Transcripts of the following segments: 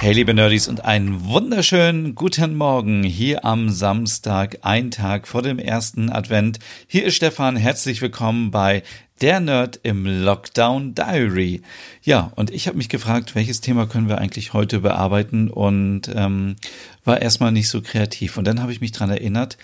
Hey liebe Nerdies und einen wunderschönen guten Morgen hier am Samstag, ein Tag vor dem ersten Advent. Hier ist Stefan, herzlich willkommen bei Der Nerd im Lockdown Diary. Ja, und ich habe mich gefragt, welches Thema können wir eigentlich heute bearbeiten und ähm, war erstmal nicht so kreativ. Und dann habe ich mich dran erinnert,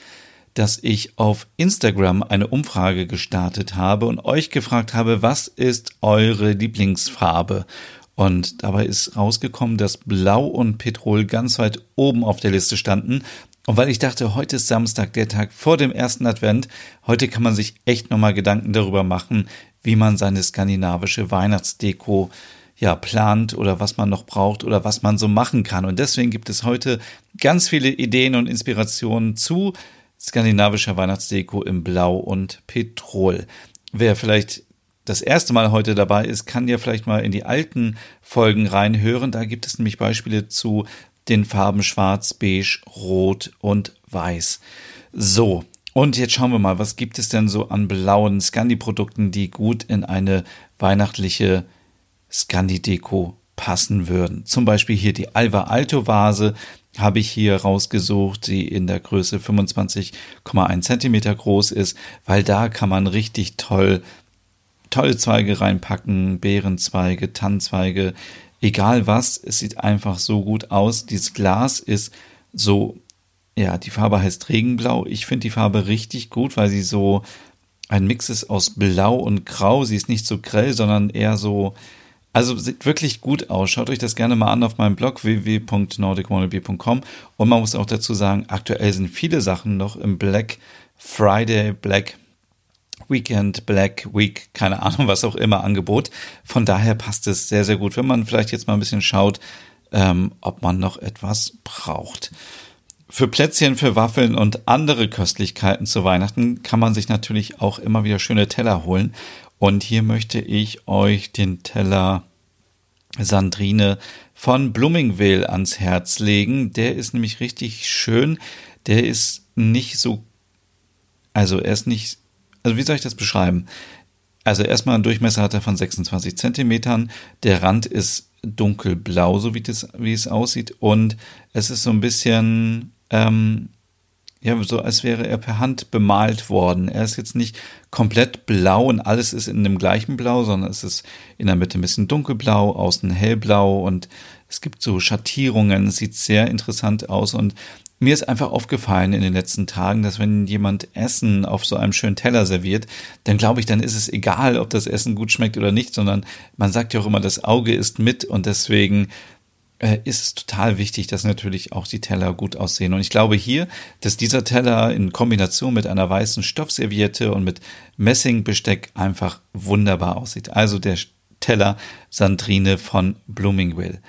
dass ich auf Instagram eine Umfrage gestartet habe und euch gefragt habe, was ist eure Lieblingsfarbe? Und dabei ist rausgekommen, dass Blau und Petrol ganz weit oben auf der Liste standen. Und weil ich dachte, heute ist Samstag, der Tag vor dem ersten Advent, heute kann man sich echt nochmal Gedanken darüber machen, wie man seine skandinavische Weihnachtsdeko ja plant oder was man noch braucht oder was man so machen kann. Und deswegen gibt es heute ganz viele Ideen und Inspirationen zu skandinavischer Weihnachtsdeko im Blau und Petrol. Wer vielleicht das erste Mal heute dabei ist, kann ja vielleicht mal in die alten Folgen reinhören. Da gibt es nämlich Beispiele zu den Farben Schwarz, Beige, Rot und Weiß. So, und jetzt schauen wir mal, was gibt es denn so an blauen Scandi-Produkten, die gut in eine weihnachtliche Scandi-Deko passen würden. Zum Beispiel hier die Alva Alto Vase habe ich hier rausgesucht, die in der Größe 25,1 Zentimeter groß ist, weil da kann man richtig toll tolle Zweige reinpacken, Beerenzweige, Tannzweige, egal was, es sieht einfach so gut aus. Dieses Glas ist so, ja, die Farbe heißt Regenblau. Ich finde die Farbe richtig gut, weil sie so ein Mix ist aus Blau und Grau. Sie ist nicht so grell, sondern eher so, also sieht wirklich gut aus. Schaut euch das gerne mal an auf meinem Blog www.nordicwannabe.com. Und man muss auch dazu sagen, aktuell sind viele Sachen noch im Black Friday, Black Weekend, Black Week, keine Ahnung, was auch immer Angebot. Von daher passt es sehr, sehr gut, wenn man vielleicht jetzt mal ein bisschen schaut, ähm, ob man noch etwas braucht. Für Plätzchen, für Waffeln und andere Köstlichkeiten zu Weihnachten kann man sich natürlich auch immer wieder schöne Teller holen. Und hier möchte ich euch den Teller Sandrine von Bloomingvale ans Herz legen. Der ist nämlich richtig schön. Der ist nicht so, also er ist nicht also wie soll ich das beschreiben? Also erstmal ein Durchmesser hat er von 26 Zentimetern. Der Rand ist dunkelblau, so wie, das, wie es aussieht. Und es ist so ein bisschen, ähm, ja, so als wäre er per Hand bemalt worden. Er ist jetzt nicht komplett blau und alles ist in dem gleichen Blau, sondern es ist in der Mitte ein bisschen dunkelblau, außen hellblau und es gibt so Schattierungen. Es sieht sehr interessant aus und mir ist einfach aufgefallen in den letzten Tagen, dass wenn jemand Essen auf so einem schönen Teller serviert, dann glaube ich, dann ist es egal, ob das Essen gut schmeckt oder nicht, sondern man sagt ja auch immer, das Auge ist mit und deswegen äh, ist es total wichtig, dass natürlich auch die Teller gut aussehen. Und ich glaube hier, dass dieser Teller in Kombination mit einer weißen Stoffserviette und mit Messingbesteck einfach wunderbar aussieht. Also der Teller Sandrine von Bloomingville.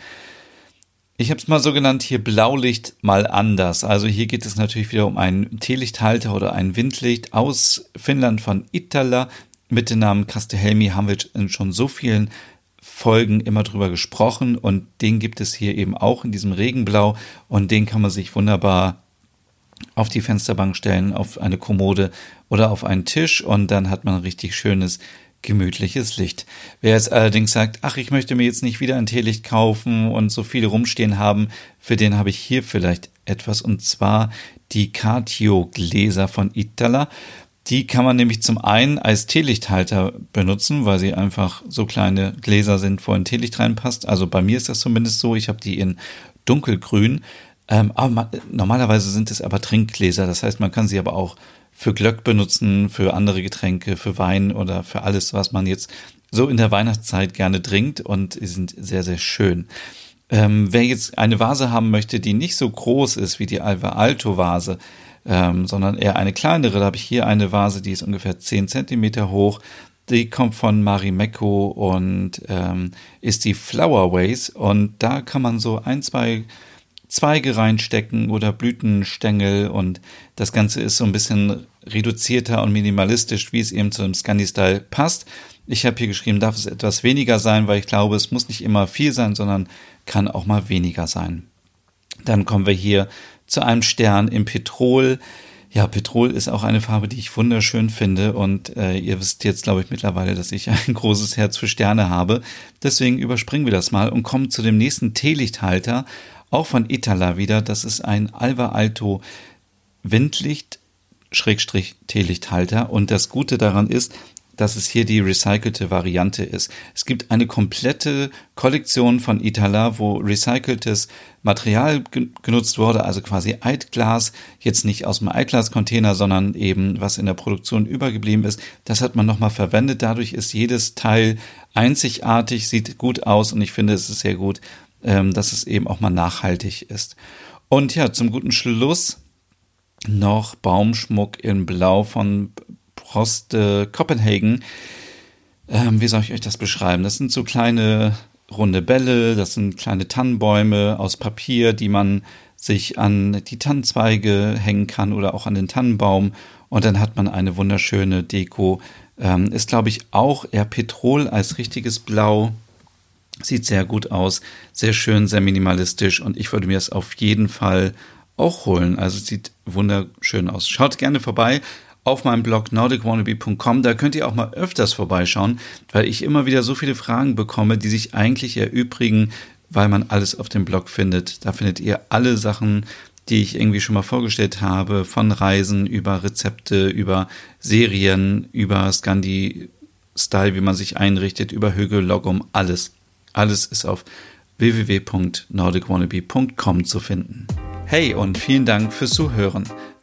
Ich habe es mal so genannt, hier Blaulicht mal anders. Also hier geht es natürlich wieder um einen Teelichthalter oder ein Windlicht aus Finnland von Itala. Mit dem Namen Castellhelmi haben wir schon so vielen Folgen immer drüber gesprochen und den gibt es hier eben auch in diesem Regenblau und den kann man sich wunderbar auf die Fensterbank stellen, auf eine Kommode oder auf einen Tisch und dann hat man ein richtig schönes gemütliches Licht. Wer jetzt allerdings sagt, ach, ich möchte mir jetzt nicht wieder ein Teelicht kaufen und so viele rumstehen haben, für den habe ich hier vielleicht etwas und zwar die Cartio Gläser von Itala. Die kann man nämlich zum einen als Teelichthalter benutzen, weil sie einfach so kleine Gläser sind, wo ein Teelicht reinpasst. Also bei mir ist das zumindest so. Ich habe die in dunkelgrün. Ähm, aber man, normalerweise sind es aber Trinkgläser. Das heißt, man kann sie aber auch für Glöck benutzen, für andere Getränke, für Wein oder für alles, was man jetzt so in der Weihnachtszeit gerne trinkt und sie sind sehr, sehr schön. Ähm, wer jetzt eine Vase haben möchte, die nicht so groß ist wie die Alva Alto Vase, ähm, sondern eher eine kleinere, da habe ich hier eine Vase, die ist ungefähr 10 Zentimeter hoch. Die kommt von Marimekko und ähm, ist die Flowerways. Und da kann man so ein, zwei Zweige reinstecken oder Blütenstängel. Und das Ganze ist so ein bisschen reduzierter und minimalistisch, wie es eben zu dem Scandi-Style passt. Ich habe hier geschrieben, darf es etwas weniger sein, weil ich glaube, es muss nicht immer viel sein, sondern kann auch mal weniger sein. Dann kommen wir hier zu einem Stern im Petrol. Ja, Petrol ist auch eine Farbe, die ich wunderschön finde und äh, ihr wisst jetzt, glaube ich, mittlerweile, dass ich ein großes Herz für Sterne habe. Deswegen überspringen wir das mal und kommen zu dem nächsten Teelichthalter, auch von Itala wieder. Das ist ein Alva Alto Windlicht Schrägstrich Teelichthalter und das Gute daran ist, dass es hier die recycelte Variante ist. Es gibt eine komplette Kollektion von Itala, wo recyceltes Material genutzt wurde, also quasi Altglas, jetzt nicht aus dem Altglas-Container, sondern eben was in der Produktion übergeblieben ist. Das hat man nochmal verwendet. Dadurch ist jedes Teil einzigartig, sieht gut aus und ich finde, es ist sehr gut, ähm, dass es eben auch mal nachhaltig ist. Und ja, zum guten Schluss noch Baumschmuck in Blau von Prost äh, Copenhagen. Ähm, wie soll ich euch das beschreiben? Das sind so kleine runde Bälle, das sind kleine Tannenbäume aus Papier, die man sich an die Tannenzweige hängen kann oder auch an den Tannenbaum. Und dann hat man eine wunderschöne Deko. Ähm, ist, glaube ich, auch eher Petrol als richtiges Blau. Sieht sehr gut aus, sehr schön, sehr minimalistisch und ich würde mir es auf jeden Fall auch holen. Also sieht wunderschön aus. Schaut gerne vorbei auf meinem Blog nordicwannabe.com. Da könnt ihr auch mal öfters vorbeischauen, weil ich immer wieder so viele Fragen bekomme, die sich eigentlich erübrigen, weil man alles auf dem Blog findet. Da findet ihr alle Sachen, die ich irgendwie schon mal vorgestellt habe, von Reisen über Rezepte, über Serien, über Scandi-Style, wie man sich einrichtet, über Hügel, Logum, alles. Alles ist auf www.nordicwannabe.com zu finden. Hey und vielen Dank fürs Zuhören.